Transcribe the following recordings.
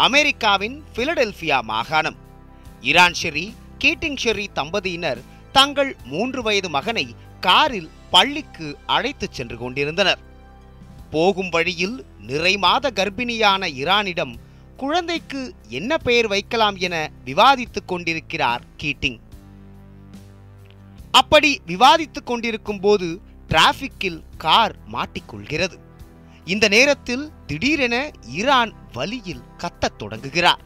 அமெரிக்காவின் பிலடெல்பியா மாகாணம். இரான் ஷெரி கீட்டிங் ஷெரி தம்பதியினர் தங்கள் மூன்று வயது மகனை காரில் பள்ளிக்கு அழைத்துச் சென்று கொண்டிருந்தனர். போகும் வழியில் நிறைமாத கர்ப்பிணியான இரானிடம் குழந்தைக்கு என்ன பெயர் வைக்கலாம் என விவாதித்துக் கொண்டிருக்கிறார் கீட்டிங். அப்படி விவாதித்துக் கொண்டிருக்கும் போது டிராபிக்கில் கார் மாட்டிக்கொள்கிறது. இந்த நேரத்தில் திடீரென ஈரான் வலியில் கத்தத் தொடங்குகிறார்.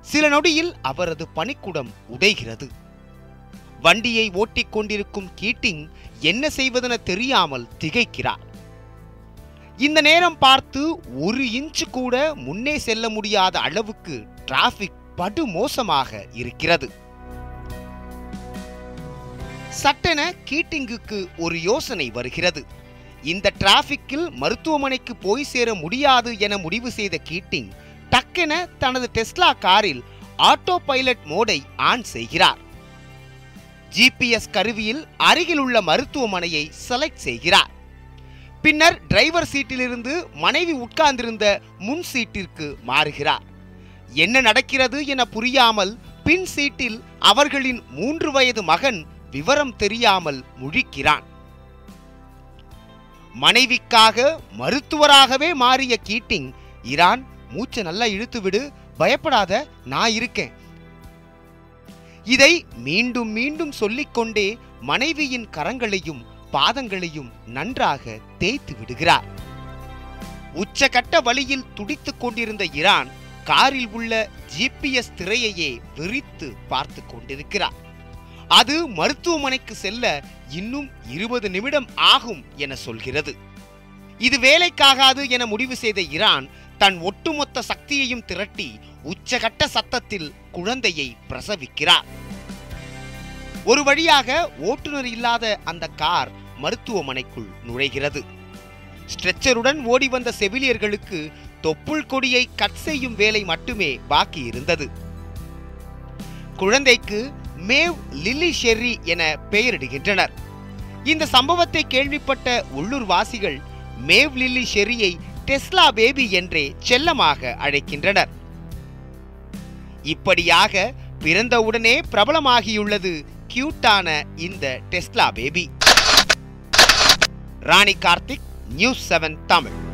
சில நொடியில் அவரது பணிக்குடம் உடைகிறது வண்டியை ஓட்டிக் கொண்டிருக்கும் கீட்டிங் என்ன செய்வதென தெரியாமல் திகைக்கிறார். இந்த நேரம் பார்த்து ஒரு இன்ச்சு கூட முன்னே செல்ல முடியாத அளவுக்கு டிராபிக் படு மோசமாக இருக்கிறது. சட்டென கீட்டிங்குக்கு ஒரு யோசனை வருகிறது. இந்த டிராஃபிக்கில் மருத்துவமனைக்கு போய் சேர முடியாது என முடிவு செய்த கீட்டிங் டக்கென தனது டெஸ்லா காரில் ஆட்டோ பைலட் மோடை ஆன் செய்கிறார். ஜிபிஎஸ் கருவியில் அருகில் உள்ள மருத்துவமனையை செலக்ட் செய்கிறார். பின்னர் டிரைவர் சீட்டிலிருந்து மனைவி உட்கார்ந்திருந்த முன் சீட்டிற்கு மாறுகிறார். என்ன நடக்கிறது என புரியாமல் பின் சீட்டில் அவர்களின் மூன்று வயது மகன் விவரம் தெரியாமல் முழிக்கிறான். மனைவிக்காக மருத்துவராகவே மாறிய கீட்டிங் இரான் மூச்சை நல்லா இழுத்து விடு பயப்படாத நான் இருக்கேன். இதை மீண்டும் மீண்டும் சொல்லிக்கொண்டே மனைவியின் கரங்களையும் பாதங்களையும் நன்றாக தேய்த்து விடுகிறார். உச்சகட்ட வழியில் துடித்துக் கொண்டிருந்த இரான் காரில் உள்ள ஜிபிஎஸ் திரையையே விரித்து பார்த்து கொண்டிருக்கிறார். அது மருத்துவமனைக்கு செல்ல இன்னும் இருபது நிமிடம் ஆகும் என சொல்கிறது. இது வேலைக்காகாது என முடிவு செய்த இரான் தன் ஒட்டுமொத்த சக்தியையும் திரட்டி உச்சகட்ட சத்தத்தில் குழந்தையை பிரசவிக்கிறார். ஒரு வழியாக ஓட்டுநர் இல்லாத அந்த கார் மருத்துவமனைக்குள் நுழைகிறது. ஸ்ட்ரெச்சருடன் ஓடி வந்த செவிலியர்களுக்கு தொப்புள் கொடியை கட் செய்யும் வேலை மட்டுமே பாக்கி இருந்தது. குழந்தைக்கு மேவ் லில்லி ஷெர்ரி என பெயரிடுகின்றனர். இந்த சம்பவத்தை கேள்விப்பட்ட உள்ளூர் வாசிகள் மேவ் லில்லி ஷெர்ரியை டெஸ்லா பேபி என்றே செல்லமாக அழைக்கின்றனர். இப்படியாக பிறந்தவுடனே பிரபலமாகியுள்ளது கியூட்டான இந்த Tesla baby. Rani Karthik news seven Tamil.